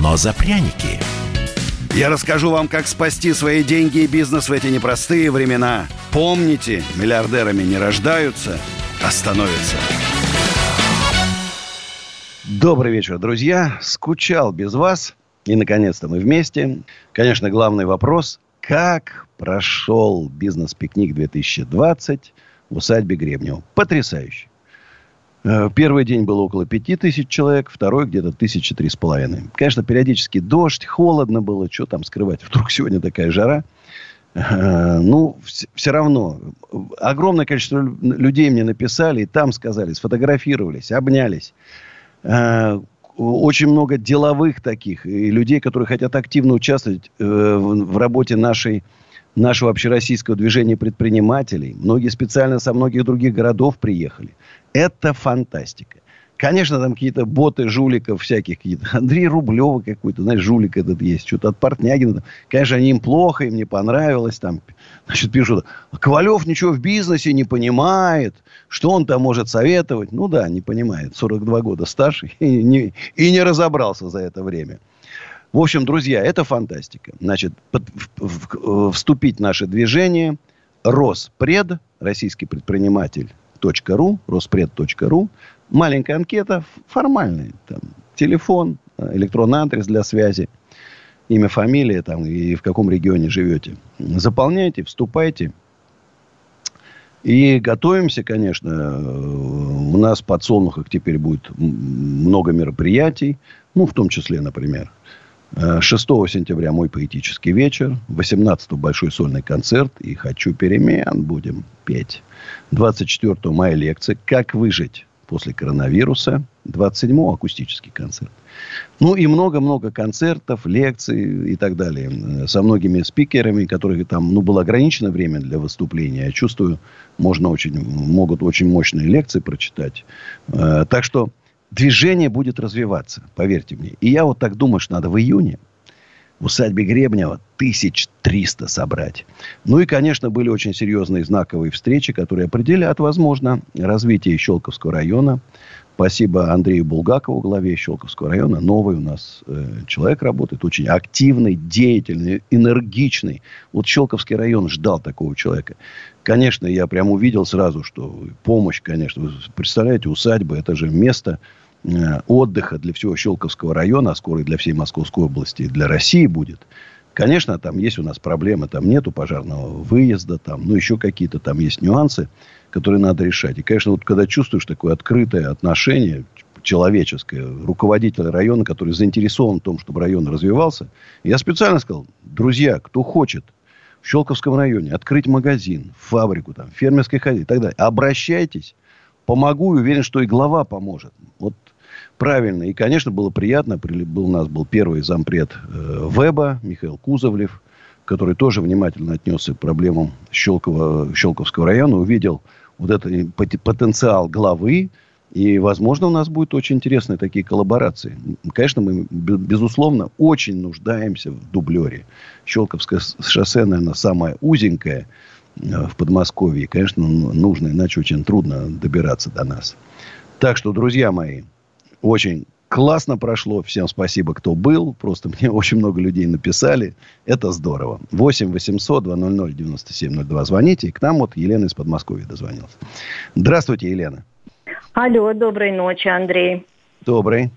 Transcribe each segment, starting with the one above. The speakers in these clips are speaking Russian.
но за пряники. Я расскажу вам, как спасти свои деньги и бизнес в эти непростые времена. Помните, миллиардерами не рождаются, а становятся. Добрый вечер, друзья. Скучал без вас. И, наконец-то, мы вместе. Конечно, главный вопрос. Как прошел бизнес-пикник 2020 в усадьбе Гребнева? Потрясающе. Э, Первый день было около пяти тысяч человек, второй где-то тысячи три с половиной. Конечно, периодически дождь, холодно было, что там скрывать. Вдруг сегодня такая жара. Э, Ну, вс- все равно. Огромное количество лю- людей мне написали, и там сказали, сфотографировались, обнялись. Э, Очень много деловых таких, и людей, которые хотят активно участвовать в работе нашей нашего общероссийского движения предпринимателей. Многие специально со многих других городов приехали. Это фантастика. Конечно, там какие-то боты жуликов всяких какие-то. Андрей Рублева какой-то, знаешь, жулик этот есть. Что-то от Портнягина. Конечно, они им плохо, им не понравилось. Там, значит, пишут, Ковалев ничего в бизнесе не понимает. Что он там может советовать? Ну да, не понимает. 42 года стаж и не, и не разобрался за это время. В общем, друзья, это фантастика. Значит, под- в- в- вступить в наше движение Роспред, российский предприниматель .ру, роспред.ру. Маленькая анкета, формальная. Там, телефон, э, электронный адрес для связи, имя, фамилия там, и в каком регионе живете. Заполняйте, вступайте. И готовимся, конечно. э, У нас в подсолнухах теперь будет много мероприятий. Ну, в том числе, например, 6 сентября мой поэтический вечер. 18 большой сольный концерт. И «Хочу перемен» будем петь. 24 мая лекция «Как выжить после коронавируса». 27 акустический концерт. Ну и много-много концертов, лекций и так далее. Э, Со многими спикерами, которых там, ну, было ограничено время для выступления. Я чувствую, можно очень, могут очень мощные лекции прочитать. Э, Так что движение будет развиваться, поверьте мне. И я вот так думаю, что надо в июне усадьбе Гребнева 1300 собрать. Ну и, конечно, были очень серьезные знаковые встречи, которые определяют, возможно, развитие Щелковского района. Спасибо Андрею Булгакову, главе Щелковского района. Новый у нас э, человек работает, очень активный, деятельный, энергичный. Вот Щелковский район ждал такого человека. Конечно, я прям увидел сразу, что помощь, конечно. Вы представляете, усадьба, это же место отдыха для всего Щелковского района, а скоро и для всей Московской области, и для России будет. Конечно, там есть у нас проблемы, там нету пожарного выезда, там, ну, еще какие-то там есть нюансы, которые надо решать. И, конечно, вот когда чувствуешь такое открытое отношение человеческое, руководитель района, который заинтересован в том, чтобы район развивался, я специально сказал, друзья, кто хочет в Щелковском районе открыть магазин, фабрику, там, фермерское хозяйство и так далее, обращайтесь, помогу, уверен, что и глава поможет. Вот правильно. И, конечно, было приятно. Был, у нас был первый зампред э, ВЭБа Михаил Кузовлев, который тоже внимательно отнесся к проблемам Щелково, Щелковского района, увидел вот этот пот- потенциал главы, и, возможно, у нас будут очень интересные такие коллаборации. Конечно, мы, бе- безусловно, очень нуждаемся в дублере. Щелковское шоссе, наверное, самое узенькое э, в Подмосковье. Конечно, ну, нужно, иначе очень трудно добираться до нас. Так что, друзья мои, очень классно прошло. Всем спасибо, кто был. Просто мне очень много людей написали. Это здорово. 8 800 200 9702. Звоните. И к нам вот Елена из Подмосковья дозвонилась. Здравствуйте, Елена. Алло, доброй ночи, Андрей. Добрый.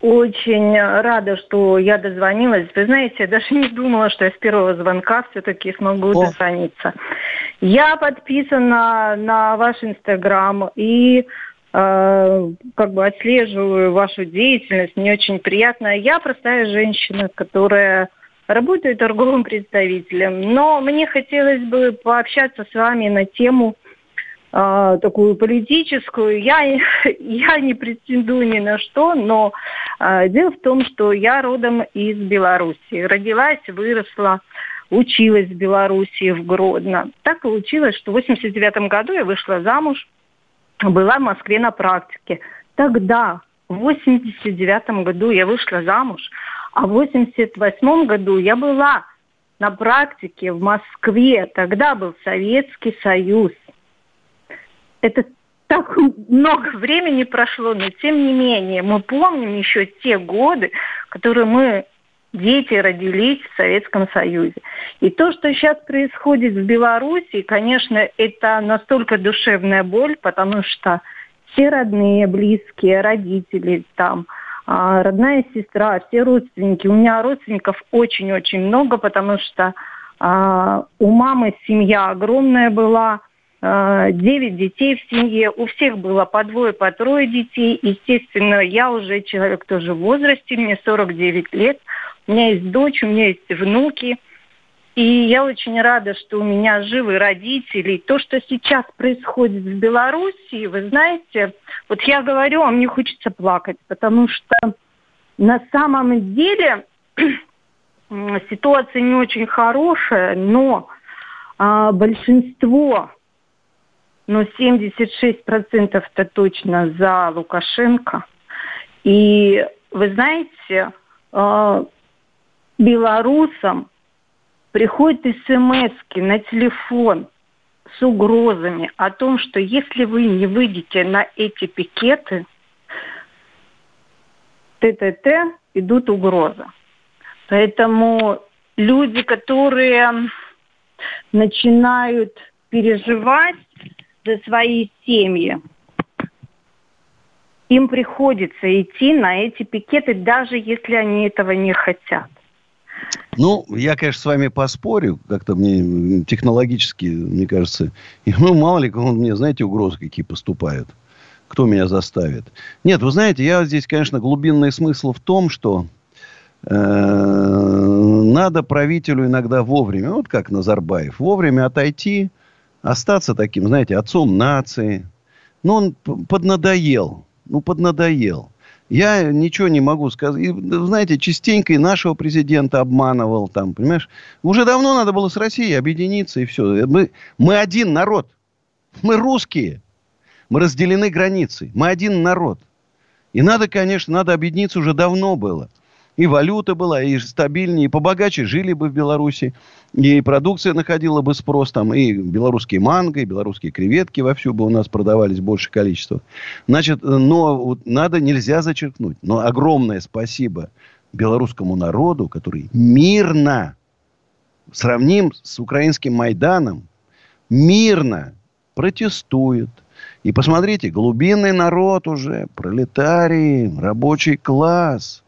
Очень рада, что я дозвонилась. Вы знаете, я даже не думала, что я с первого звонка все-таки смогу О. дозвониться. Я подписана на ваш Инстаграм и как бы отслеживаю вашу деятельность. Мне очень приятно. Я простая женщина, которая работает торговым представителем. Но мне хотелось бы пообщаться с вами на тему э, такую политическую. Я, я не претендую ни на что, но э, дело в том, что я родом из Беларуси. Родилась, выросла, училась в Беларуси, в Гродно. Так получилось, что в 89 году я вышла замуж, была в Москве на практике. Тогда, в 89 году я вышла замуж, а в 88 году я была на практике в Москве. Тогда был Советский Союз. Это так много времени прошло, но тем не менее мы помним еще те годы, которые мы дети родились в Советском Союзе. И то, что сейчас происходит в Беларуси, конечно, это настолько душевная боль, потому что все родные, близкие, родители там, а, родная сестра, все родственники. У меня родственников очень-очень много, потому что а, у мамы семья огромная была, а, девять детей в семье, у всех было по двое, по трое детей. Естественно, я уже человек тоже в возрасте, мне 49 лет, у меня есть дочь, у меня есть внуки – и я очень рада, что у меня живы родители. То, что сейчас происходит в Беларуси, вы знаете, вот я говорю, а мне хочется плакать, потому что на самом деле ситуация не очень хорошая, но а, большинство, ну 76%-то точно за Лукашенко. И вы знаете, а, белорусам приходят смс на телефон с угрозами о том, что если вы не выйдете на эти пикеты, ТТТ идут угрозы. Поэтому люди, которые начинают переживать за свои семьи, им приходится идти на эти пикеты, даже если они этого не хотят. Ну, я, конечно, с вами поспорю. Как-то мне технологически, мне кажется... Ну, мало ли, мне, знаете, угрозы какие поступают. Кто меня заставит? Нет, вы знаете, я здесь, конечно, глубинный смысл в том, что э, надо правителю иногда вовремя, вот как Назарбаев, вовремя отойти, остаться таким, знаете, отцом нации. Но он поднадоел. Ну, поднадоел. Я ничего не могу сказать. И, знаете, частенько и нашего президента обманывал там, понимаешь? Уже давно надо было с Россией объединиться, и все. Мы, мы один народ. Мы русские. Мы разделены границей. Мы один народ. И надо, конечно, надо объединиться уже давно было и валюта была, и стабильнее, и побогаче жили бы в Беларуси, и продукция находила бы спрос там, и белорусские манго, и белорусские креветки вовсю бы у нас продавались больше количества. Значит, но вот надо, нельзя зачеркнуть, но огромное спасибо белорусскому народу, который мирно, сравним с украинским Майданом, мирно протестует. И посмотрите, глубинный народ уже, пролетарии, рабочий класс –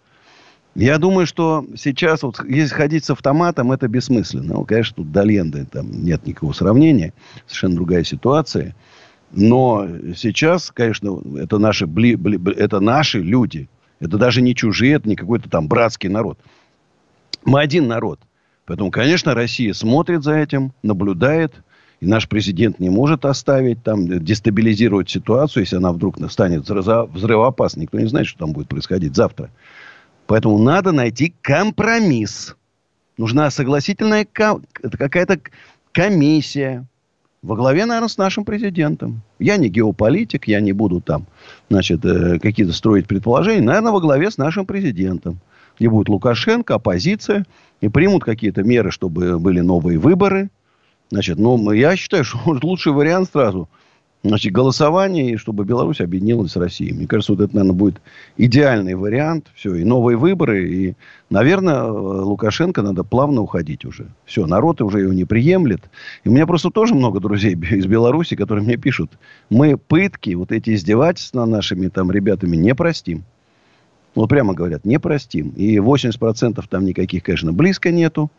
я думаю, что сейчас, вот, если ходить с автоматом, это бессмысленно. Ну, конечно, тут до Ленды там нет никакого сравнения. Совершенно другая ситуация. Но сейчас, конечно, это наши, бли, бли, это наши люди. Это даже не чужие, это не какой-то там братский народ. Мы один народ. Поэтому, конечно, Россия смотрит за этим, наблюдает. И наш президент не может оставить там, дестабилизировать ситуацию, если она вдруг станет взрывоопасной. Никто не знает, что там будет происходить завтра. Поэтому надо найти компромисс. Нужна согласительная какая-то комиссия. Во главе, наверное, с нашим президентом. Я не геополитик, я не буду там, значит, э, какие-то строить предположения. Наверное, во главе с нашим президентом. Где будет Лукашенко, оппозиция. И примут какие-то меры, чтобы были новые выборы. Значит, ну, я считаю, что лучший вариант сразу – значит, голосование, и чтобы Беларусь объединилась с Россией. Мне кажется, вот это, наверное, будет идеальный вариант. Все, и новые выборы. И, наверное, Лукашенко надо плавно уходить уже. Все, народ уже его не приемлет. И у меня просто тоже много друзей из Беларуси, которые мне пишут, мы пытки, вот эти издевательства над нашими там ребятами не простим. Вот прямо говорят, не простим. И 80% там никаких, конечно, близко нету.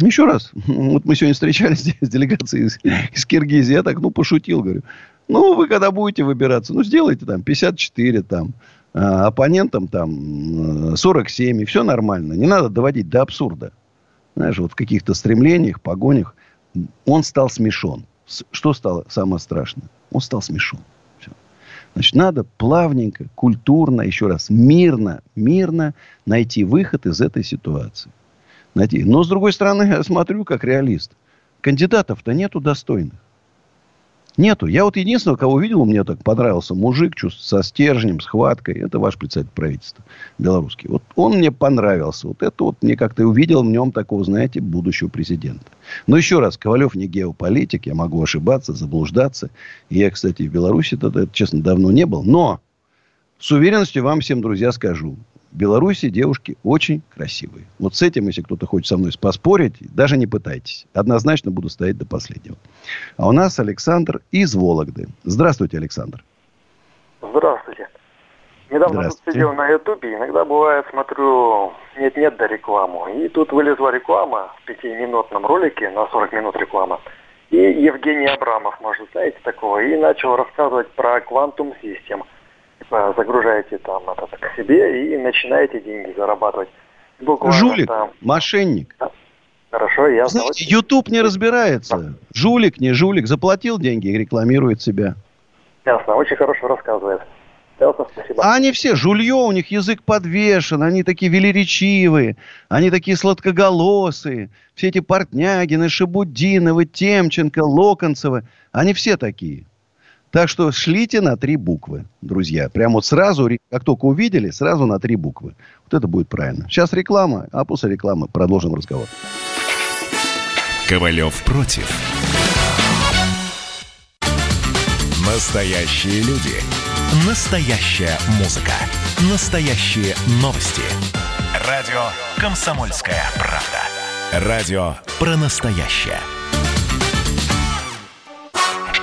Еще раз, вот мы сегодня встречались с делегацией из, из Киргизии, я так, ну, пошутил, говорю, ну, вы когда будете выбираться, ну, сделайте там 54 там, а, оппонентам там 47, и все нормально. Не надо доводить до абсурда. Знаешь, вот в каких-то стремлениях, погонях он стал смешон. Что стало самое страшное? Он стал смешон. Все. Значит, надо плавненько, культурно, еще раз, мирно, мирно найти выход из этой ситуации. Найти. Но, с другой стороны, я смотрю как реалист. Кандидатов-то нету достойных. Нету. Я вот единственного, кого видел, мне так понравился мужик со стержнем, с хваткой. Это ваш председатель правительства белорусский. Вот он мне понравился. Вот это вот мне как-то увидел в нем такого, знаете, будущего президента. Но еще раз, Ковалев не геополитик. Я могу ошибаться, заблуждаться. Я, кстати, в Беларуси тогда, честно, давно не был. Но с уверенностью вам всем, друзья, скажу. В Беларуси девушки очень красивые. Вот с этим, если кто-то хочет со мной поспорить, даже не пытайтесь. Однозначно буду стоять до последнего. А у нас Александр из Вологды. Здравствуйте, Александр. Здравствуйте. Недавно тут сидел на Ютубе, иногда бывает смотрю нет-нет да рекламу. И тут вылезла реклама в пятиминутном ролике, на 40 минут реклама. И Евгений Абрамов, может, знаете такого, и начал рассказывать про System – Э, загружаете там этот к себе и начинаете деньги зарабатывать. Буквально Жулик, там... мошенник. Хорошо, я Знаете, YouTube не разбирается. Да. Жулик, не жулик. Заплатил деньги и рекламирует себя. Ясно, очень хорошо рассказывает. Ясно, спасибо. А они все, жулье, у них язык подвешен, они такие велеречивые, они такие сладкоголосые. Все эти Портнягины, Шабудиновы, Темченко, Локонцевы, они все такие. Так что шлите на три буквы, друзья. Прямо вот сразу, как только увидели, сразу на три буквы. Вот это будет правильно. Сейчас реклама, а после рекламы продолжим разговор. Ковалев против. Настоящие люди. Настоящая музыка. Настоящие новости. Радио «Комсомольская правда». Радио про настоящее.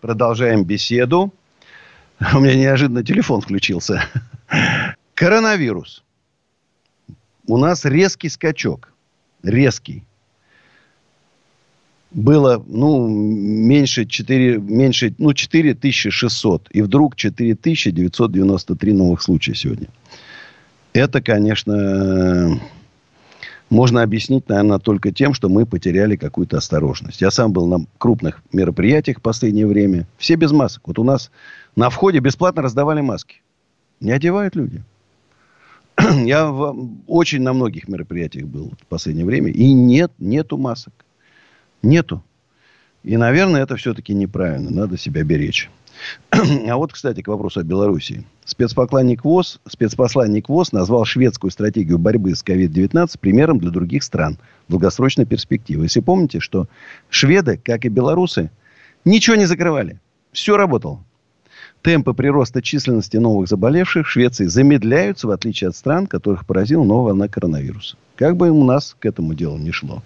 Продолжаем беседу. У меня неожиданно телефон включился. Коронавирус. У нас резкий скачок. Резкий. Было, ну, меньше 4, меньше, ну, 4600. И вдруг 4993 новых случая сегодня. Это, конечно, можно объяснить, наверное, только тем, что мы потеряли какую-то осторожность. Я сам был на крупных мероприятиях в последнее время. Все без масок. Вот у нас на входе бесплатно раздавали маски. Не одевают люди. Я в, очень на многих мероприятиях был в последнее время. И нет, нету масок. Нету. И, наверное, это все-таки неправильно. Надо себя беречь. А вот, кстати, к вопросу о Белоруссии. Спецпосланник ВОЗ, спецпосланник ВОЗ назвал шведскую стратегию борьбы с COVID-19 примером для других стран долгосрочной перспективе. Если помните, что шведы, как и белорусы, ничего не закрывали. Все работало. Темпы прироста численности новых заболевших в Швеции замедляются, в отличие от стран, которых поразила новая волна коронавируса. Как бы у нас к этому делу не шло.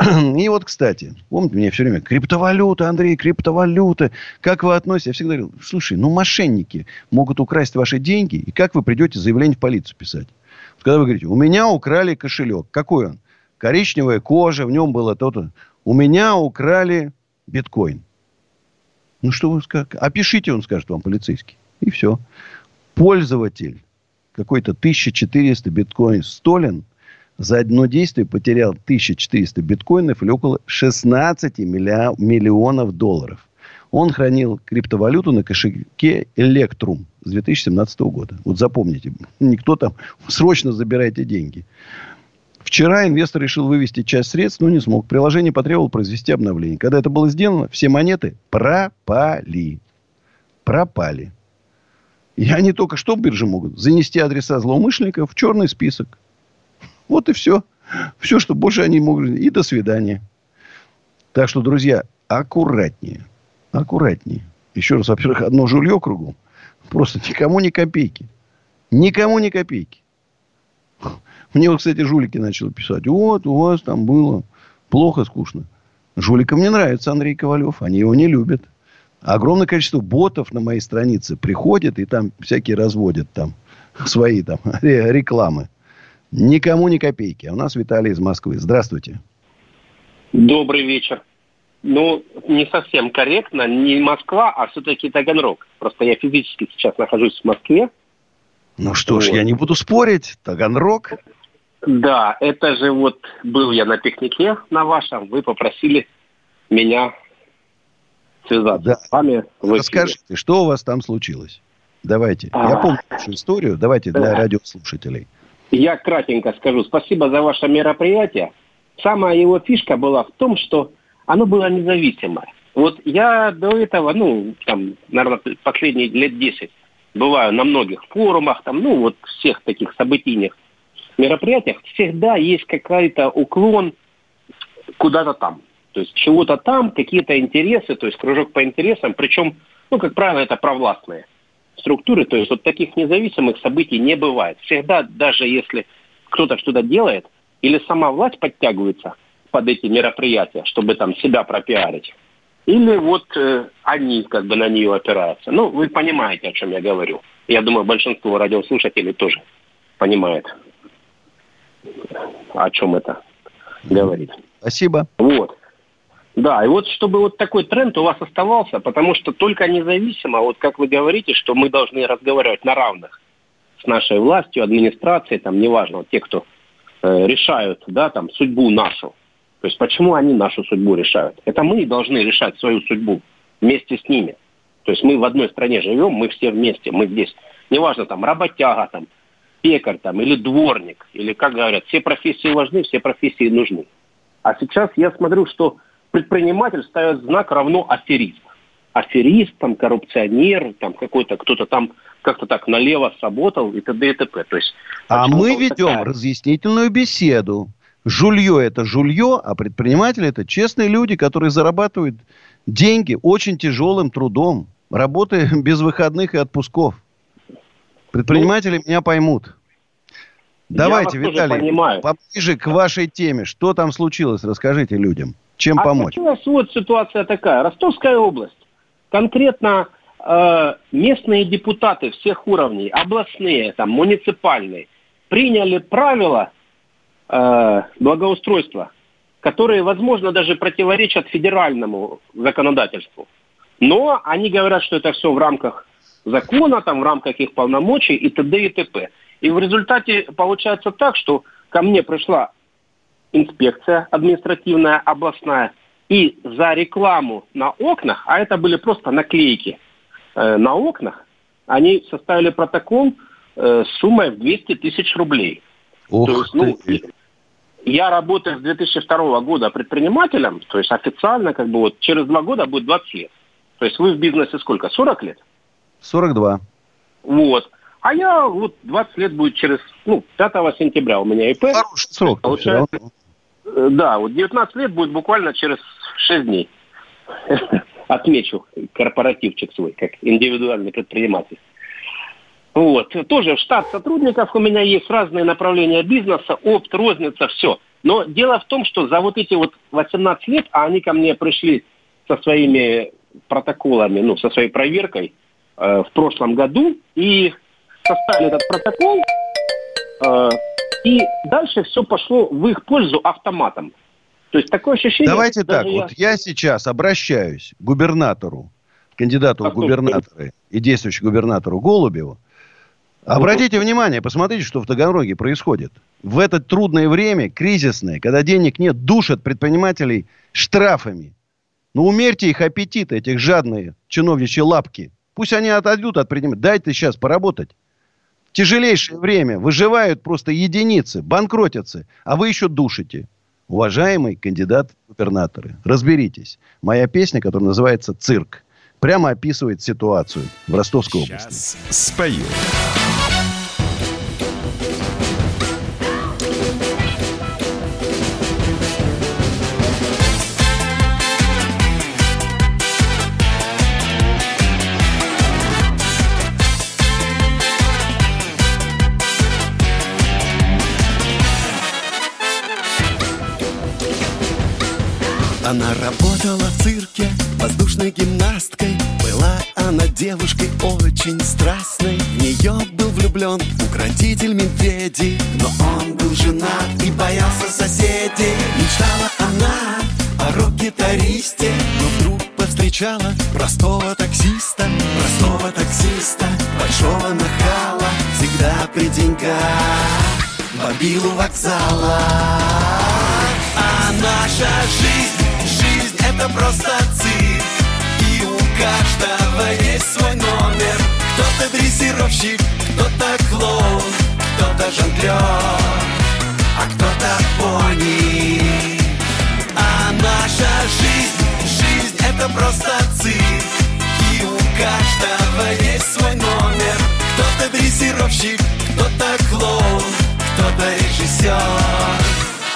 И вот, кстати, помните, мне все время криптовалюта, Андрей, криптовалюта. Как вы относитесь? Я всегда говорил, слушай, ну мошенники могут украсть ваши деньги, и как вы придете заявление в полицию писать? Когда вы говорите, у меня украли кошелек. Какой он? Коричневая кожа, в нем было то-то. У меня украли биткоин. Ну, что вы скажете? Опишите, он скажет вам, полицейский. И все. Пользователь какой-то 1400 биткоин столен – за одно действие потерял 1400 биткоинов или около 16 миллионов долларов. Он хранил криптовалюту на кошельке Electrum с 2017 года. Вот запомните, никто там срочно забирайте деньги. Вчера инвестор решил вывести часть средств, но не смог. Приложение потребовало произвести обновление. Когда это было сделано, все монеты пропали. Пропали. И они только что в бирже могут занести адреса злоумышленников в черный список. Вот и все. Все, что больше они могут. И до свидания. Так что, друзья, аккуратнее. Аккуратнее. Еще раз, во-первых, одно жулье кругом. Просто никому ни копейки. Никому ни копейки. Мне вот, кстати, жулики начали писать. Вот, у вас там было плохо, скучно. Жуликам не нравится Андрей Ковалев. Они его не любят. Огромное количество ботов на моей странице приходит и там всякие разводят там свои там рекламы. Никому ни копейки. А у нас Виталий из Москвы. Здравствуйте. Добрый вечер. Ну, не совсем корректно. Не Москва, а все-таки Таганрог. Просто я физически сейчас нахожусь в Москве. Ну что вот. ж, я не буду спорить. Таганрог. Да, это же вот был я на пикнике на вашем. Вы попросили меня связаться да. с вами. Расскажите, что у вас там случилось? Давайте. А, я помню вашу историю. Давайте да. для радиослушателей. Я кратенько скажу. Спасибо за ваше мероприятие. Самая его фишка была в том, что оно было независимое. Вот я до этого, ну, там, наверное, последние лет 10 бываю на многих форумах, там, ну, вот всех таких событийных мероприятиях, всегда есть какой-то уклон куда-то там. То есть чего-то там, какие-то интересы, то есть кружок по интересам, причем, ну, как правило, это провластные структуры, то есть вот таких независимых событий не бывает. Всегда, даже если кто-то что-то делает, или сама власть подтягивается под эти мероприятия, чтобы там себя пропиарить, или вот э, они как бы на нее опираются. Ну, вы понимаете, о чем я говорю. Я думаю, большинство радиослушателей тоже понимает, о чем это говорит. Спасибо. Вот. Да, и вот чтобы вот такой тренд у вас оставался, потому что только независимо, вот как вы говорите, что мы должны разговаривать на равных с нашей властью, администрацией, там, неважно, вот те, кто э, решают, да, там, судьбу нашу. То есть почему они нашу судьбу решают? Это мы должны решать свою судьбу вместе с ними. То есть мы в одной стране живем, мы все вместе, мы здесь. Неважно, там, работяга, там, пекарь, там, или дворник, или, как говорят, все профессии важны, все профессии нужны. А сейчас я смотрю, что предприниматель ставит знак равно аферист. Аферист, там, коррупционер, там, какой-то кто-то там как-то так налево сработал и т.д. и т.п. То есть, а мы ведем такая... разъяснительную беседу. Жулье – это жулье, а предприниматели – это честные люди, которые зарабатывают деньги очень тяжелым трудом, работая без выходных и отпусков. Предприниматели ну, меня поймут. Давайте, Виталий, поближе к вашей теме. Что там случилось? Расскажите людям. Чем а помочь? А вот ситуация такая. Ростовская область. Конкретно э, местные депутаты всех уровней, областные, там, муниципальные, приняли правила э, благоустройства, которые, возможно, даже противоречат федеральному законодательству. Но они говорят, что это все в рамках закона, там, в рамках их полномочий и т.д. и т.п. И в результате получается так, что ко мне пришла инспекция административная областная, и за рекламу на окнах, а это были просто наклейки э, на окнах, они составили протокол э, с суммой в 200 тысяч рублей. Ух то есть, ну, я работаю с 2002 года предпринимателем, то есть официально как бы вот через два года будет 20 лет. То есть вы в бизнесе сколько? 40 лет? 42. Вот. А я вот 20 лет будет через, ну, 5 сентября у меня ИП. Хороший срок. Получается, да, вот 19 лет будет буквально через 6 дней. Отмечу корпоративчик свой, как индивидуальный предприниматель. Вот. Тоже штат сотрудников у меня есть, разные направления бизнеса, опт, розница, все. Но дело в том, что за вот эти вот 18 лет, а они ко мне пришли со своими протоколами, ну, со своей проверкой э, в прошлом году, и составили этот протокол, э, и дальше все пошло в их пользу автоматом. То есть такое ощущение... Давайте так, я... вот я сейчас обращаюсь к губернатору, кандидату в губернаторы и действующему губернатору Голубеву. Обратите внимание, посмотрите, что в Таганроге происходит. В это трудное время, кризисное, когда денег нет, душат предпринимателей штрафами. Ну, умерьте их аппетиты, этих жадные чиновничьи лапки. Пусть они отойдут от предпринимателей. Дайте сейчас поработать тяжелейшее время выживают просто единицы, банкротятся, а вы еще душите. Уважаемый кандидат в губернаторы, разберитесь. Моя песня, которая называется «Цирк», прямо описывает ситуацию в Ростовской области. Сейчас спою. Девушкой очень страстной В нее был влюблен укротитель медведей. Но он был женат и боялся соседей. Мечтала она о рок-гитаристе Но вдруг повстречала простого таксиста. Простого таксиста, большого нахала Всегда при деньгах. Бобилу вокзала. А наша жизнь, жизнь это просто цирк каждого есть свой номер. Кто-то дрессировщик, кто-то клоун Кто-то жонглер, а кто-то пони. А наша жизнь, жизнь это просто цирк. И у каждого есть свой номер. Кто-то дрессировщик, кто-то клоун кто-то режиссер,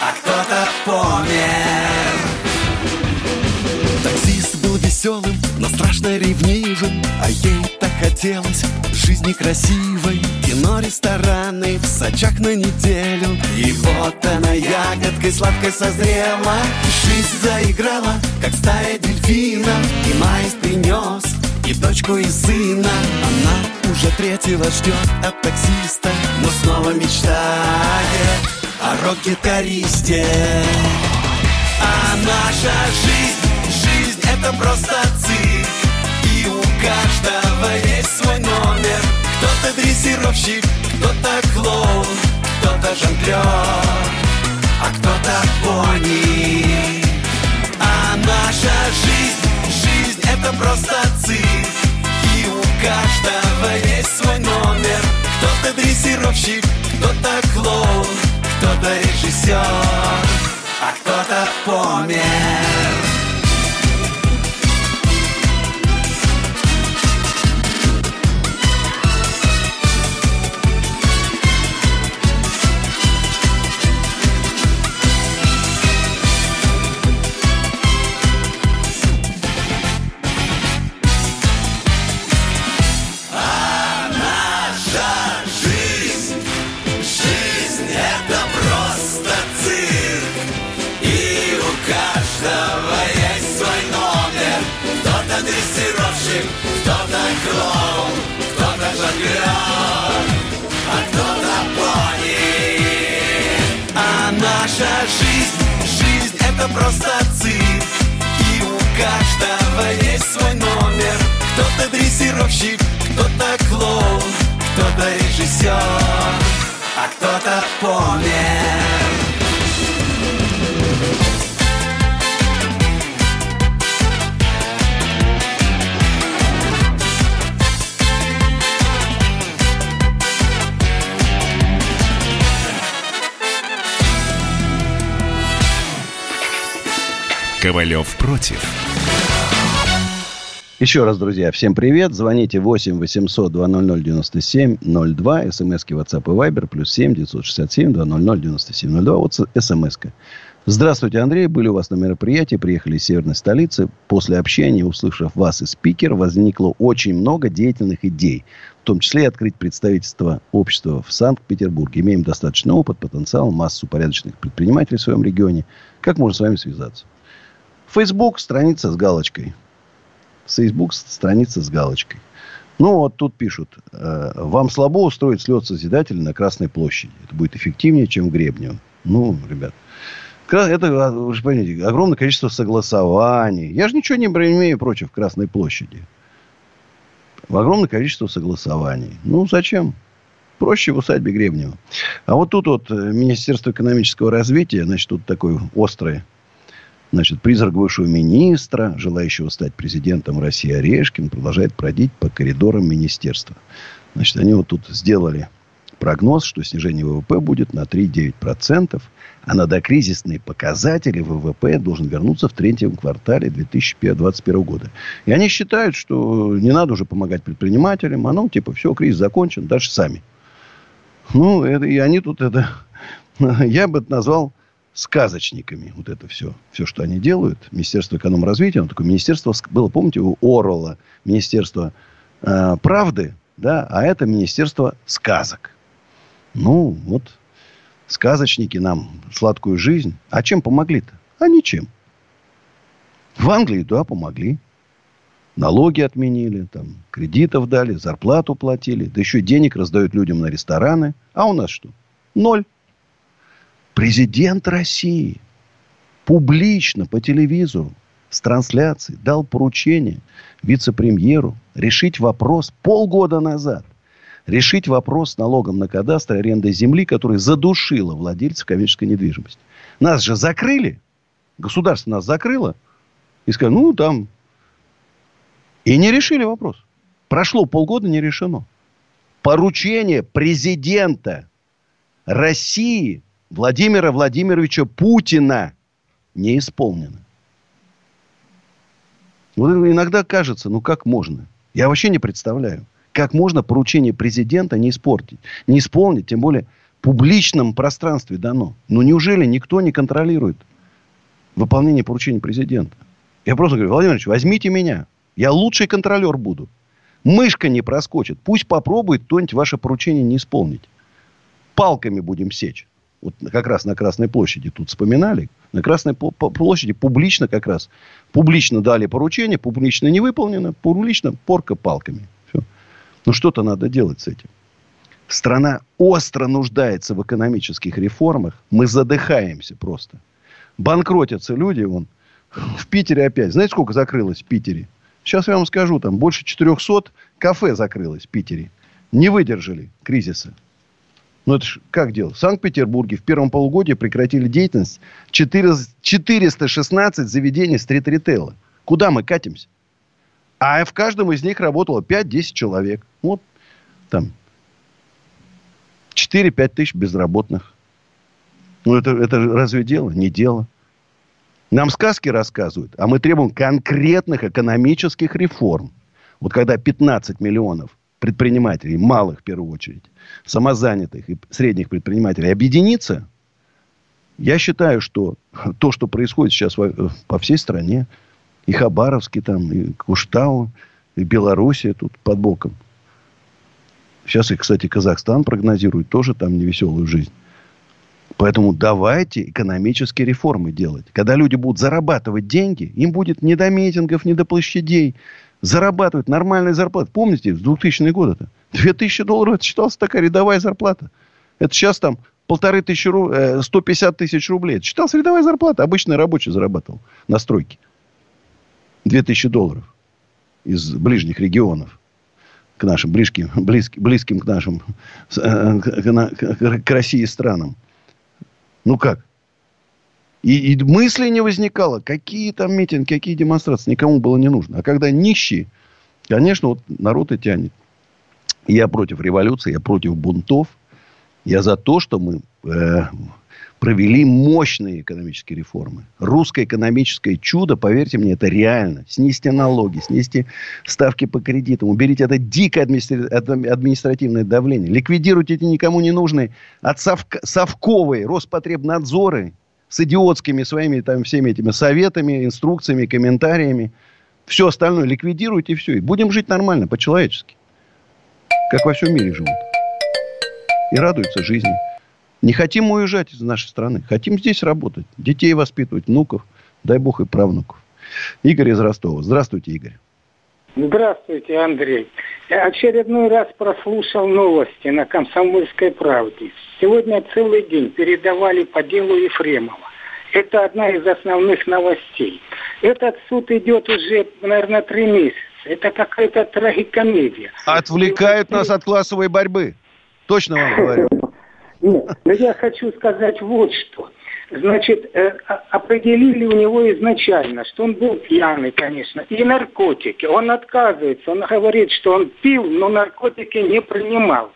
а кто-то помер. Веселым, но страшно ревнивым, а ей так хотелось жизни красивой. Кино, рестораны в Сочах на неделю, и вот она ягодкой сладкой созрела. Жизнь заиграла, как стая дельфинов, и маис принес и дочку, и сына. Она уже третьего ждет от таксиста Но снова мечтает о рок-гитаристе А наша жизнь это просто цирк. И у каждого есть свой номер. Кто-то дрессировщик, кто-то клоун Кто-то жонглер, а кто-то пони. А наша жизнь, жизнь это просто цирк. И у каждого есть свой номер. Кто-то дрессировщик, кто-то клоун Кто-то режиссер, а кто-то помер Еще раз, друзья, всем привет. Звоните 8 800 200 97 02. СМСки WhatsApp и Viber. Плюс 7 967 200 97 02. Вот СМСка. Здравствуйте, Андрей. Были у вас на мероприятии. Приехали из северной столицы. После общения, услышав вас и спикер, возникло очень много деятельных идей. В том числе открыть представительство общества в Санкт-Петербурге. Имеем достаточный опыт, потенциал, массу порядочных предпринимателей в своем регионе. Как можно с вами связаться? Facebook страница с галочкой. Facebook страница с галочкой. Ну, вот тут пишут. Э, вам слабо устроить слет Созидателя на Красной площади. Это будет эффективнее, чем в Гребнево. Ну, ребят. Это, а, вы же понимаете, огромное количество согласований. Я же ничего не имею против Красной площади. Огромное количество согласований. Ну, зачем? Проще в усадьбе Гребнева. А вот тут вот э, Министерство экономического развития, значит, тут такой острый Значит, призрак бывшего министра, желающего стать президентом России Орешкин, продолжает бродить по коридорам министерства. Значит, они вот тут сделали прогноз, что снижение ВВП будет на 3,9%, а на докризисные показатели ВВП должен вернуться в третьем квартале 2021 года. И они считают, что не надо уже помогать предпринимателям, а ну, типа, все, кризис закончен, дальше сами. Ну, это, и они тут это... Я бы это назвал сказочниками. Вот это все. Все, что они делают. Министерство экономразвития. Оно такое министерство было, помните, у Орла. Министерство э, правды. Да, а это министерство сказок. Ну, вот сказочники нам сладкую жизнь. А чем помогли-то? А ничем. В Англии, да, помогли. Налоги отменили, там, кредитов дали, зарплату платили. Да еще денег раздают людям на рестораны. А у нас что? Ноль. Президент России публично по телевизору с трансляцией дал поручение вице-премьеру решить вопрос полгода назад. Решить вопрос с налогом на кадастр аренды земли, который задушила владельцев коммерческой недвижимости. Нас же закрыли. Государство нас закрыло. И сказали, ну, там... И не решили вопрос. Прошло полгода, не решено. Поручение президента России Владимира Владимировича Путина не исполнено. Вот иногда кажется, ну как можно? Я вообще не представляю, как можно поручение президента не испортить, не исполнить, тем более в публичном пространстве дано. Ну неужели никто не контролирует выполнение поручения президента? Я просто говорю, Владимир Ильич, возьмите меня. Я лучший контролер буду. Мышка не проскочит. Пусть попробует кто-нибудь ваше поручение не исполнить. Палками будем сечь. Вот как раз на Красной площади тут вспоминали. На Красной площади публично как раз. Публично дали поручение, публично не выполнено, публично порка палками. Все. Ну, что-то надо делать с этим. Страна остро нуждается в экономических реформах. Мы задыхаемся просто. Банкротятся люди. Вон, в Питере опять. Знаете, сколько закрылось в Питере? Сейчас я вам скажу. Там больше 400 кафе закрылось в Питере. Не выдержали кризиса. Ну, это ж как дело? В Санкт-Петербурге в первом полугодии прекратили деятельность 416 заведений стрит-ритейла. Куда мы катимся? А в каждом из них работало 5-10 человек. Вот там 4-5 тысяч безработных. Ну, это, это разве дело? Не дело. Нам сказки рассказывают, а мы требуем конкретных экономических реформ. Вот когда 15 миллионов предпринимателей, малых в первую очередь, самозанятых и средних предпринимателей объединиться, я считаю, что то, что происходит сейчас по всей стране, и Хабаровске, там, и Куштау, и Белоруссия тут под боком. Сейчас, и, кстати, Казахстан прогнозирует тоже там невеселую жизнь. Поэтому давайте экономические реформы делать. Когда люди будут зарабатывать деньги, им будет не до митингов, не до площадей. Зарабатывать нормальные зарплаты. Помните, с 2000 года это 2000 долларов, это считалась такая рядовая зарплата. Это сейчас там полторы тысячи, 150 э, тысяч рублей. Это считалась рядовая зарплата. Обычный рабочий зарабатывал на стройке. 2000 долларов из ближних регионов к нашим близким, близким, близким к нашим, э, к, к, к России странам. Ну как? И, и мысли не возникало. Какие там митинги, какие демонстрации. Никому было не нужно. А когда нищие, конечно, вот народ и тянет. Я против революции, я против бунтов. Я за то, что мы э, провели мощные экономические реформы. Русское экономическое чудо, поверьте мне, это реально. Снести налоги, снести ставки по кредитам, уберите это дикое административное давление, ликвидируйте эти никому не нужные отсовк... совковые Роспотребнадзоры с идиотскими своими там всеми этими советами, инструкциями, комментариями. Все остальное ликвидируйте и все. И будем жить нормально, по-человечески. Как во всем мире живут. И радуются жизни. Не хотим уезжать из нашей страны. Хотим здесь работать. Детей воспитывать, внуков. Дай бог и правнуков. Игорь из Ростова. Здравствуйте, Игорь. Здравствуйте, Андрей. Я очередной раз прослушал новости на «Комсомольской правде». Сегодня целый день передавали по делу Ефремова. Это одна из основных новостей. Этот суд идет уже, наверное, три месяца. Это какая-то трагикомедия. Отвлекают нас от классовой борьбы. Точно вам говорю. Нет, но я хочу сказать вот что. Значит, э, определили у него изначально, что он был пьяный, конечно, и наркотики. Он отказывается, он говорит, что он пил, но наркотики не принимал.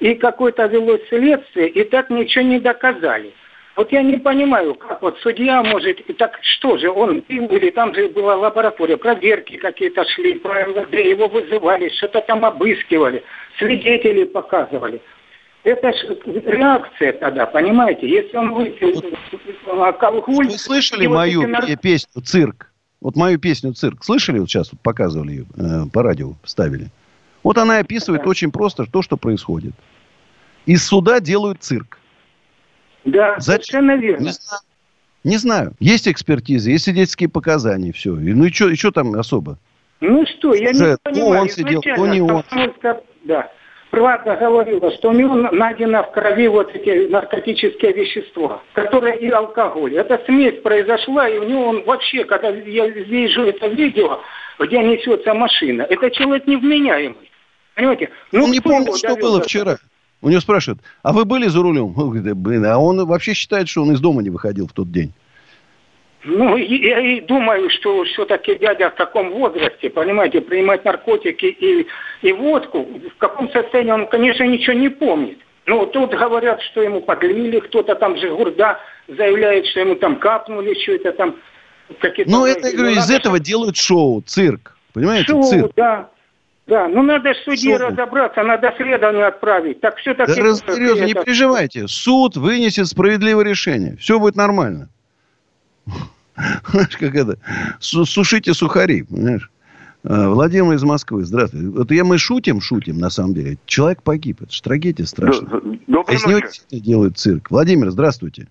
И какое-то велось следствие, и так ничего не доказали. Вот я не понимаю, как вот судья может... И так что же, он или там же была лаборатория, проверки какие-то шли, МВД, его вызывали, что-то там обыскивали, свидетели показывали. Это же реакция тогда, понимаете? Если он выпил алкоголь... Вы слышали мою нар... песню «Цирк»? Вот мою песню «Цирк». Слышали? Вот сейчас вот показывали ее, э, по радио ставили. Вот она описывает да. очень просто то, что происходит. Из суда делают цирк. Да, Зачем? совершенно верно. Не знаю. Есть экспертизы, есть свидетельские показания, все. И, ну и что, и что там особо? Ну что, я не За- понимаю. он сидел, то не он. комсомольская- Да. Правда говорила, что у него найдено в крови вот эти наркотические вещества, которые и алкоголь. Эта смесь произошла, и у него он вообще, когда я вижу это видео, где несется машина, это человек невменяемый. Понимаете? Ну, он не помнит, что было вчера. У него спрашивают, а вы были за рулем? Он говорит, «Да, блин, а он вообще считает, что он из дома не выходил в тот день. Ну, я и думаю, что все-таки дядя в таком возрасте, понимаете, принимать наркотики и, и водку, в каком состоянии он, конечно, ничего не помнит. Ну, тут говорят, что ему подлили, кто-то там же гурда заявляет, что ему там капнули что-то там. какие-то Ну, это, говорю, Ну, из надо этого делают шоу, цирк. Понимаете, Шоу, цирк. да. Да, ну надо ж судье Шоу. разобраться, надо следование отправить. Так все-таки... Да разберется, не переживайте. Суд вынесет справедливое решение. Все будет нормально. Знаешь, как это? Су- Сушите сухари, понимаешь? А, Владимир из Москвы, здравствуйте. Вот я мы шутим, шутим, на самом деле. Человек погиб. Это же трагедия страшная. А Доброй из него ночи. действительно делают цирк. Владимир, здравствуйте.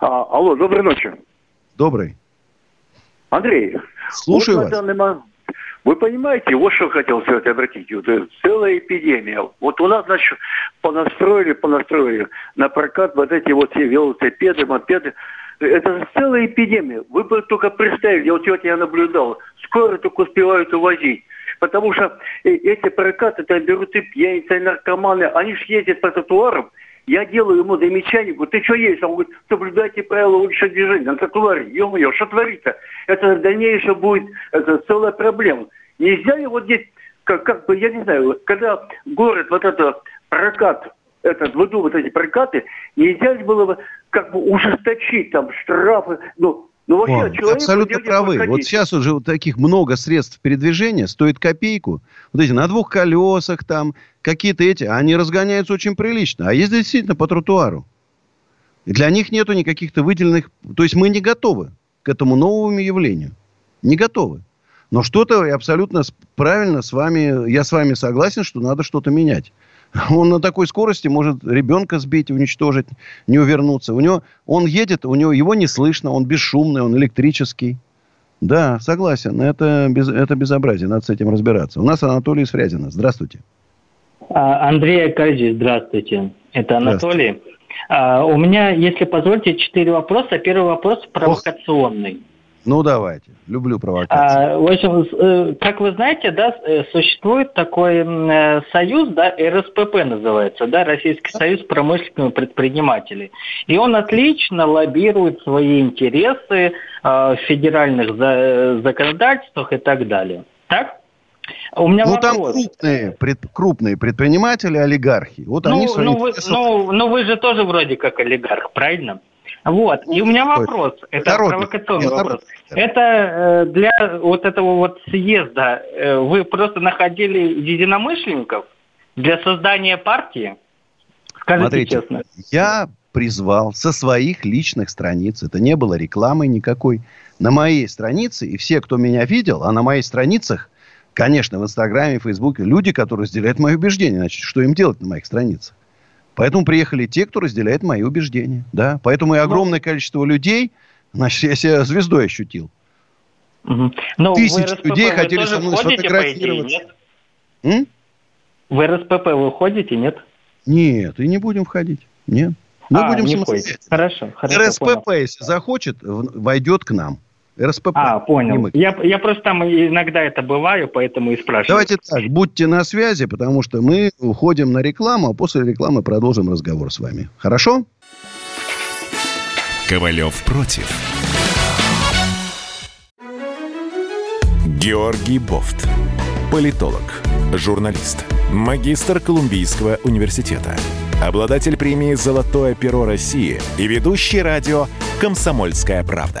А, алло, доброй ночи. Добрый. Андрей, Слушаю вот вас. на данный момент- Вы понимаете, вот что хотел все-таки обратить. Вот, целая эпидемия. Вот у нас, значит, понастроили, понастроили на прокат вот эти вот все велосипеды, мопеды. Это целая эпидемия. Вы бы только представили, вот сегодня я наблюдал, скоро только успевают увозить. Потому что э, эти прокаты, это берут и пьяницы, и наркоманы, они же ездят по тротуарам, я делаю ему замечание, говорю, ты что есть? Он говорит, соблюдайте правила уличного движения на тротуаре. Ё-моё, что творится? Это дальнейшее будет это целая проблема. Нельзя ли вот здесь, как, как бы, я не знаю, когда город вот это прокат, этот, вот эти прокаты, нельзя было бы как бы ужесточить там штрафы, ну, ну вообще О, человеку абсолютно правы. Вот подходить. сейчас уже вот таких много средств передвижения, стоит копейку. Вот эти на двух колесах там, какие-то эти, они разгоняются очень прилично. А ездят действительно по тротуару. И для них нету никаких-то выделенных... То есть мы не готовы к этому новому явлению. Не готовы. Но что-то абсолютно правильно с вами... Я с вами согласен, что надо что-то менять. Он на такой скорости может ребенка сбить, уничтожить, не увернуться. У него, он едет, у него его не слышно, он бесшумный, он электрический. Да, согласен, это, без, это безобразие, надо с этим разбираться. У нас Анатолий из Фрязина. Здравствуйте. А, Андрей Аркадьевич, здравствуйте. Это Здравствуйте. Анатолий. А, У меня, если позволите, четыре вопроса. Первый вопрос провокационный. Ну, давайте. Люблю провокации. А, В общем, э, как вы знаете, да, э, существует такой э, союз, да, РСПП называется, да, Российский союз промышленных предпринимателей. И он отлично лоббирует свои интересы э, в федеральных за- законодательствах и так далее. Так? У меня ну, там вопрос. крупные, пред- крупные предприниматели, олигархи. Вот они Ну, свои ну, вы, интересы- ну, ну, вы же тоже вроде как олигарх, правильно? Вот. И у меня вопрос. Это народный. провокационный Я вопрос. народный. Это э, для вот этого вот съезда э, вы просто находили единомышленников для создания партии? Скажите Смотрите, честно. я призвал со своих личных страниц, это не было рекламой никакой, на моей странице, и все, кто меня видел, а на моих страницах, конечно, в Инстаграме, Фейсбуке, люди, которые разделяют мои убеждения, значит, что им делать на моих страницах? Поэтому приехали те, кто разделяет мои убеждения. Да? Поэтому и огромное количество людей, значит, я себя звездой ощутил. Мгм. Ну, РСПП людей хотели со мной идее, сфотографироваться. М? В РСПП вы ходите, нет? Нет, и не будем входить. Нет. Мы А, будем не самостоятельно. ходите. Хорошо, хорошо. понял. РСПП, если захочет, войдет к нам. РСПП. А, понял. Я, я просто там иногда это бываю, поэтому и спрашиваю. Давайте так, будьте на связи, потому что мы уходим на рекламу, а после рекламы продолжим разговор с вами. Хорошо? Ковалев против. Георгий Бофт. Политолог, журналист, магистр Колумбийского университета, обладатель премии «Золотое перо России» и ведущий радио «Комсомольская правда».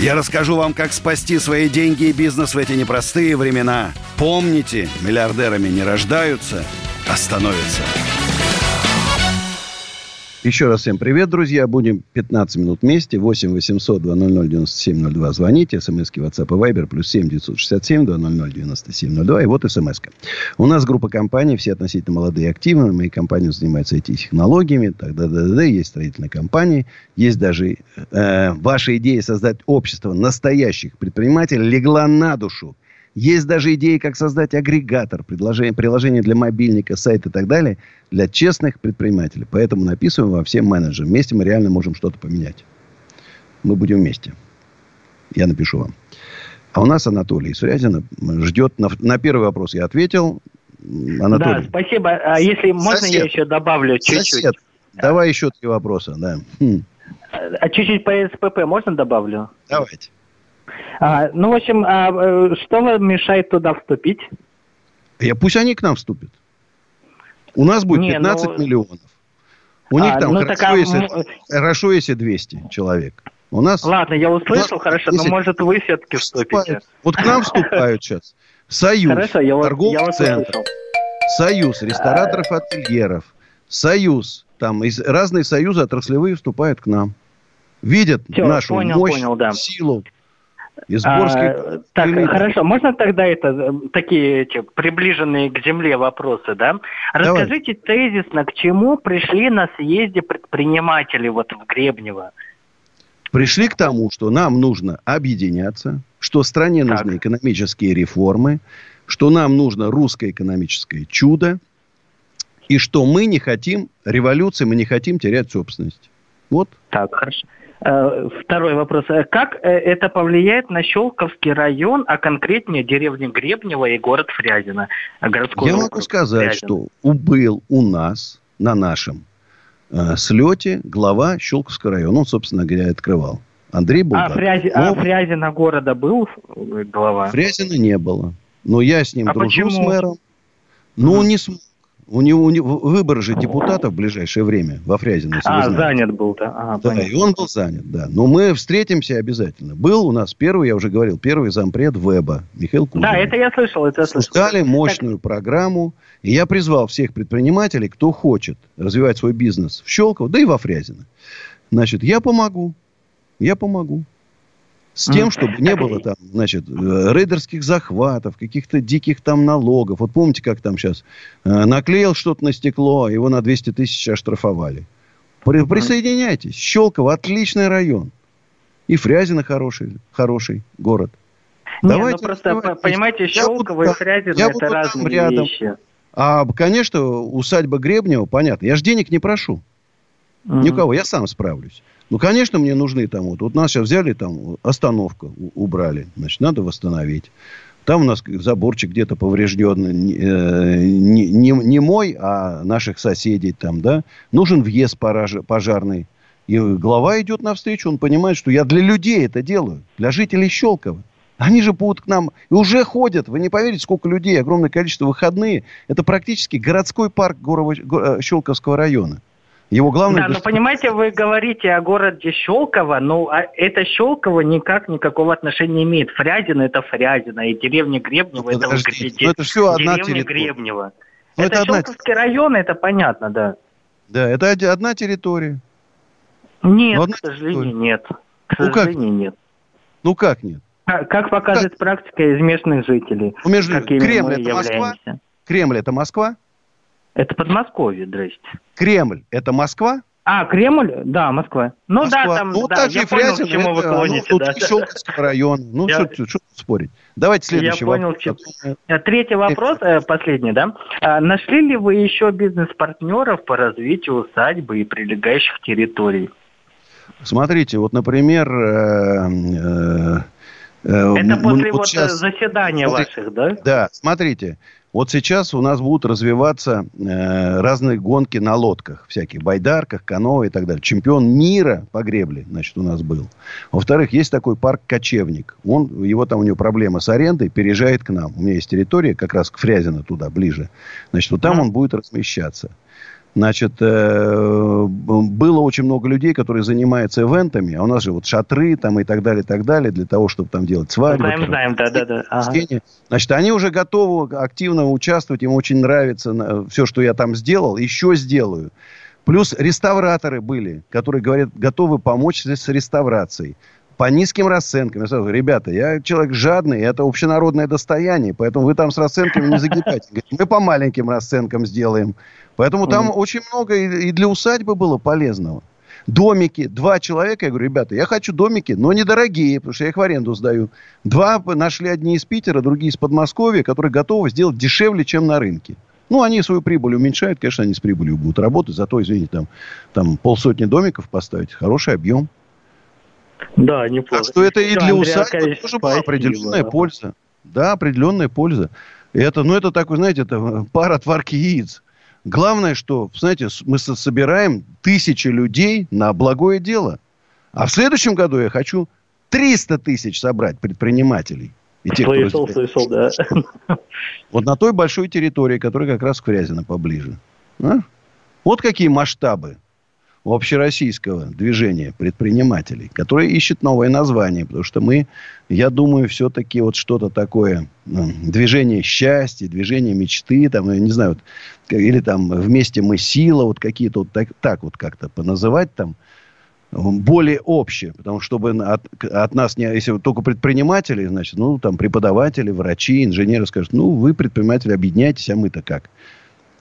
Я расскажу вам, как спасти свои деньги и бизнес в эти непростые времена. Помните, миллиардерами не рождаются, а становятся. Еще раз всем привет, друзья. Будем 15 минут вместе. 8 800 200 9702. Звоните. СМСки WhatsApp и Viber. Плюс 7 967 200 9702. И вот смс. У нас группа компаний. Все относительно молодые и активные. Мои компании занимаются IT-технологиями. Так, да, да, да. Есть строительные компании. Есть даже э, ваша идея создать общество настоящих предпринимателей легла на душу. Есть даже идеи, как создать агрегатор, предложение, приложение для мобильника, сайт и так далее для честных предпринимателей. Поэтому написываем во всем менеджерам. Вместе мы реально можем что-то поменять. Мы будем вместе. Я напишу вам. А у нас Анатолий Сурязина ждет. На, на первый вопрос я ответил. Анатолий. Да, спасибо. А если можно, Сосед. я еще добавлю чуть-чуть? Сосед. Давай еще три вопроса, да. Хм. А чуть-чуть по СПП можно добавлю? Давайте. А, ну, в общем, а, э, что вам мешает туда вступить? Я, пусть они к нам вступят. У нас будет Не, 15 ну... миллионов. У них а, там ну, хорошо, так, если, хорошо, если 200 человек. У нас... Ладно, я услышал, нас, хорошо, но может вы все-таки вступите. Вот к нам вступают сейчас Союз хорошо, я торговых центров, Союз рестораторов-ательеров, Союз, там из, разные союзы отраслевые вступают к нам. Видят Все, нашу понял, мощь, понял, да. силу, из Борской... А, так, элиты. хорошо. Можно тогда это такие эти, приближенные к земле вопросы, да? Расскажите Давай. тезисно, к чему пришли на съезде предприниматели вот в Гребнево? Пришли к тому, что нам нужно объединяться, что стране так. нужны экономические реформы, что нам нужно русское экономическое чудо, и что мы не хотим революции, мы не хотим терять собственность. Вот. Так, хорошо. Э, второй вопрос. Э, как э, это повлияет на Щелковский район, а конкретнее деревню Гребнева и город Фрязино? Городской Я могу сказать, Фрязино. что убыл у нас, на нашем э, слете, глава Щелковского района. Он, собственно говоря, открывал. Андрей был. А, Фрязи... а Фрязино города был глава? Фрязина не было. Но я с ним а дружу почему? с мэром. Но он не смог у него, у него выборы же депутатов в ближайшее время во Фрязино. А, занят был, да. Ага, да, понятно. и он был занят, да. Но мы встретимся обязательно. Был у нас первый, я уже говорил, первый зампред ВЭБа Михаил Кузин. Да, это я слышал, это я слышал. Дали мощную так... программу. И я призвал всех предпринимателей, кто хочет развивать свой бизнес в Щелково, да и во Фрязино. Значит, я помогу. Я помогу. С тем, чтобы не было там, значит, э, рейдерских захватов, каких-то диких там налогов. Вот помните, как там сейчас э, наклеил что-то на стекло, его на 200 тысяч оштрафовали. При, присоединяйтесь. Щелково отличный район. И Фрязино хороший, хороший город. Не, Давайте ну просто, понимаете, Щелково и Фрязино это разные рядом. вещи. А, конечно, усадьба Гребнева, понятно. Я же денег не прошу. Mm-hmm. Ни у кого. Я сам справлюсь. Ну, конечно, мне нужны там вот. Вот нас сейчас взяли там, остановку убрали. Значит, надо восстановить. Там у нас заборчик где-то поврежден. Э, не, не, не мой, а наших соседей там, да. Нужен въезд пожарный. И глава идет навстречу, он понимает, что я для людей это делаю. Для жителей Щелкова. Они же будут к нам и уже ходят. Вы не поверите, сколько людей, огромное количество выходные. Это практически городской парк Горово- э, Щелковского района. Его главное... Да, но понимаете, вы говорите о городе Щелково, но а это Щелково никак никакого отношения не имеет. Фрязино это Фрязино, и деревня Гребнева ну, это, подождите, ну, это все одна деревня территория. Гребнева. Ну, это, это Щелковский одна... район, это понятно, да. Да, это одна территория. Нет, одна к сожалению, территория. нет. К ну, сожалению, как? нет. Ну как нет? Как показывает как? практика из местных жителей. Ну, между... Кремль это являемся. Москва? Кремль это Москва? Это Подмосковье, здрасте. Кремль – это Москва? А, Кремль? Да, Москва. Ну Москва. да, там, ну, да, я понял, к чему вы клоните. Ну, да. Щелковский район. Ну, я... что, что спорить. Давайте следующий я понял, вопрос. Чем... Э, третий вопрос, э, последний, да. А, нашли ли вы еще бизнес-партнеров по развитию усадьбы и прилегающих территорий? Смотрите, вот, например... Э, э, э это после вот, вот сейчас... заседания смотрите, ваших, да? Да, смотрите. Вот сейчас у нас будут развиваться э, разные гонки на лодках, всяких байдарках, каноэ и так далее. Чемпион мира по гребле, значит, у нас был. Во-вторых, есть такой парк Кочевник. Он, его там у него проблема с арендой, переезжает к нам. У меня есть территория, как раз к Фрязино туда, ближе. Значит, вот там он будет размещаться. Значит, э, было очень много людей, которые занимаются ивентами, а у нас же вот шатры там и так далее, и так далее, для того, чтобы там делать свадьбы. Знаем, знаем, да-да-да. Ага. Значит, они уже готовы активно участвовать, им очень нравится все, что я там сделал, еще сделаю. Плюс реставраторы были, которые говорят, готовы помочь с реставрацией по низким расценкам. Я сразу говорю, ребята, я человек жадный, это общенародное достояние, поэтому вы там с расценками не загибайте. Мы по маленьким расценкам сделаем. Поэтому там mm-hmm. очень много и для усадьбы было полезного. Домики, два человека, я говорю, ребята, я хочу домики, но недорогие, потому что я их в аренду сдаю. Два нашли одни из Питера, другие из Подмосковья, которые готовы сделать дешевле, чем на рынке. Ну, они свою прибыль уменьшают, конечно, они с прибылью будут работать, зато, извините, там, там полсотни домиков поставить, хороший объем. Да, неплохо. Так что это и для усадьбы тоже была определенная да. польза. Да, определенная польза. Это, ну, это такой, знаете, это пара отварки яиц. Главное, что, знаете, мы собираем тысячи людей на благое дело. А в следующем году я хочу 300 тысяч собрать предпринимателей. И тех, слышал, кто слышал, да. Вот на той большой территории, которая как раз к Фрязино поближе. А? Вот какие масштабы общероссийского движения предпринимателей, которое ищет новое название, потому что мы, я думаю, все-таки вот что-то такое, ну, движение счастья, движение мечты, там, я не знаю, вот, или там вместе мы сила, вот какие-то вот так, так вот как-то поназывать там, более общее, потому что чтобы от, от нас не, если только предприниматели, значит, ну, там, преподаватели, врачи, инженеры скажут, ну, вы, предприниматели, объединяйтесь, а мы-то как.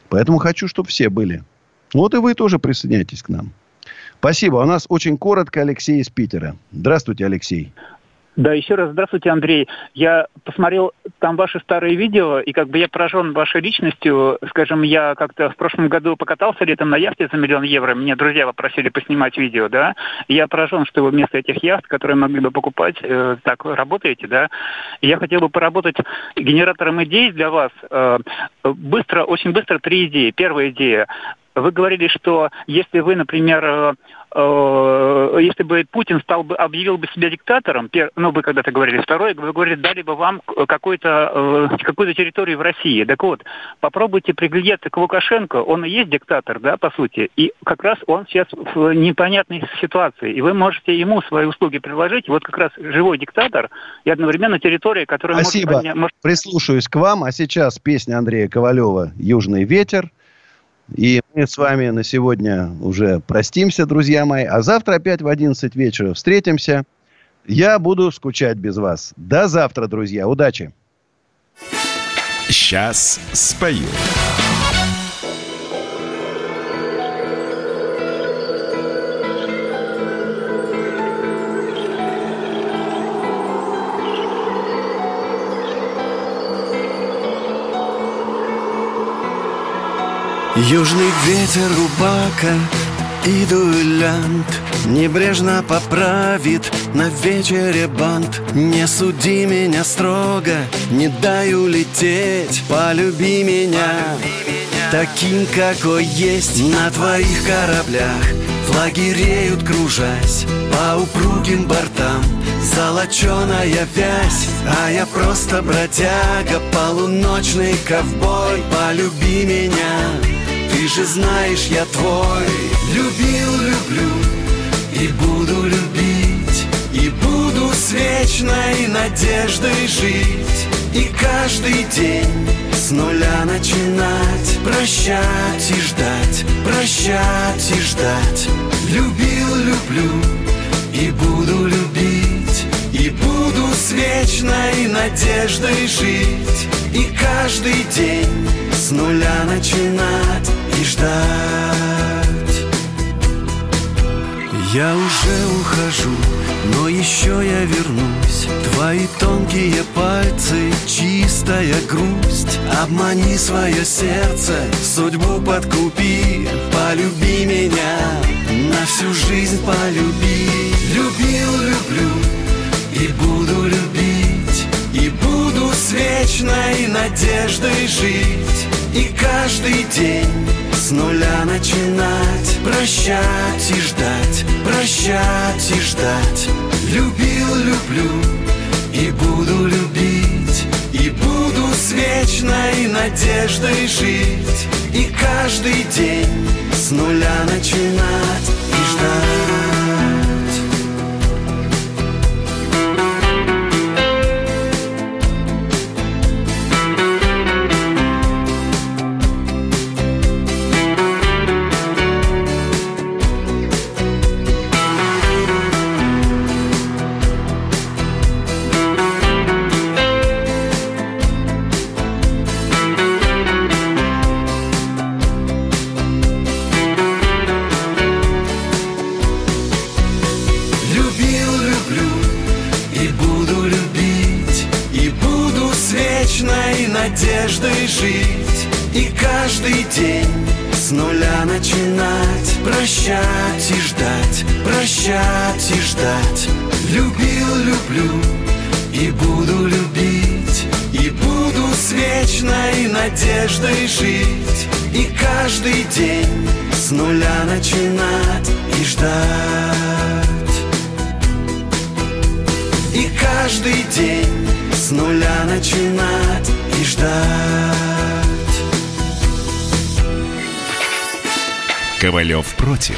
Поэтому хочу, чтобы все были вот и вы тоже присоединяйтесь к нам. Спасибо. У нас очень коротко Алексей из Питера. Здравствуйте, Алексей. Да, еще раз здравствуйте, Андрей. Я посмотрел там ваши старые видео, и как бы я поражен вашей личностью. Скажем, я как-то в прошлом году покатался летом на яхте за миллион евро. Меня друзья попросили поснимать видео, да. И я поражен, что вы вместо этих яхт, которые могли бы покупать, э, так работаете, да. И я хотел бы поработать генератором идей для вас. Э, быстро, очень быстро три идеи. Первая идея. Вы говорили, что если вы, например, э, э, если бы Путин стал бы, объявил бы себя диктатором, пер, ну, вы когда-то говорили, второе, вы говорили, дали бы вам э, какую-то территорию в России. Так вот, попробуйте приглядеться к Лукашенко, он и есть диктатор, да, по сути, и как раз он сейчас в непонятной ситуации, и вы можете ему свои услуги предложить, вот как раз живой диктатор и одновременно территория, которая Спасибо. может... Прислушаюсь к вам, а сейчас песня Андрея Ковалева «Южный ветер», и мы с вами на сегодня уже простимся, друзья мои. А завтра опять в 11 вечера встретимся. Я буду скучать без вас. До завтра, друзья. Удачи. Сейчас спою. Южный ветер рубака и дуэлянт Небрежно поправит на вечере бант. Не суди меня строго, не дай улететь Полюби меня, таким, какой есть На твоих кораблях флаги реют, кружась По упругим бортам. Золоченая вязь, а я просто бродяга Полуночный ковбой, полюби меня же знаешь, я твой. Любил, люблю и буду любить И буду с вечной надеждой жить. И каждый день с нуля начинать Прощать и ждать, прощать и ждать. Любил, люблю и буду любить И буду с вечной надеждой жить. И каждый день с нуля начинать и ждать. Я уже ухожу, но еще я вернусь. Твои тонкие пальцы, чистая грусть. Обмани свое сердце, судьбу подкупи. Полюби меня, на всю жизнь полюби. Любил, люблю и буду любить. И буду с вечной надеждой жить И каждый день с нуля начинать Прощать и ждать, прощать и ждать. Любил, люблю и буду любить И буду с вечной надеждой жить. И каждый день с нуля начинать и ждать прощать и ждать Любил, люблю и буду любить И буду с вечной надеждой жить И каждый день с нуля начинать и ждать и каждый день с нуля начинать и ждать. Ковалев против.